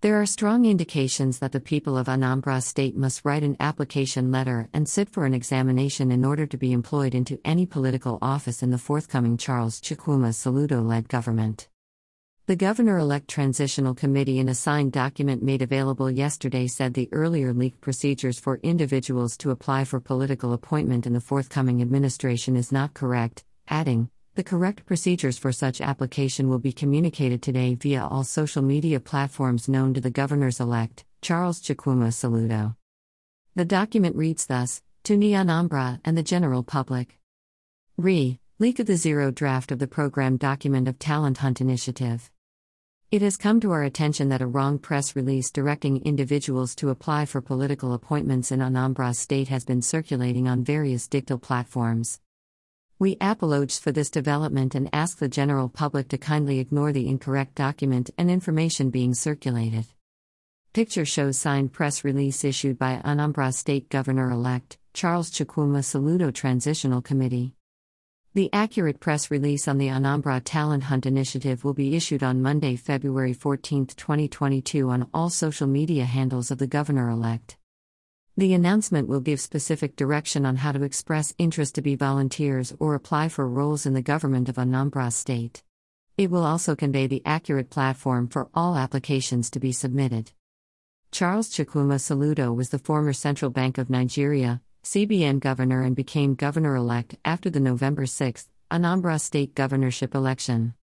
There are strong indications that the people of Anambra State must write an application letter and sit for an examination in order to be employed into any political office in the forthcoming Charles Chukwuma Soludo led government. The Governor elect Transitional Committee, in a signed document made available yesterday, said the earlier leaked procedures for individuals to apply for political appointment in the forthcoming administration is not correct, adding, the correct procedures for such application will be communicated today via all social media platforms known to the governors elect, Charles Chukwuma Soludo. The document reads thus To Ndi Anambra and the general public. Re. Leak of the zero draft of the program document of Talent Hunt Initiative. It has come to our attention that a wrong press release directing individuals to apply for political appointments in Anambra State has been circulating on various digital platforms. We apologize for this development and ask the general public to kindly ignore the incorrect document and information being circulated. Picture shows signed press release issued by Anambra State Governor elect Charles Chukwuma Soludo Transitional Committee. The accurate press release on the Anambra Talent Hunt initiative will be issued on Monday, February 14, 2022, on all social media handles of the governor elect. The announcement will give specific direction on how to express interest to be volunteers or apply for roles in the government of Anambra State. It will also convey the accurate platform for all applications to be submitted. Charles Chukwuma Soludo was the former Central Bank of Nigeria, CBN governor and became governor elect after the November 6 Anambra State governorship election.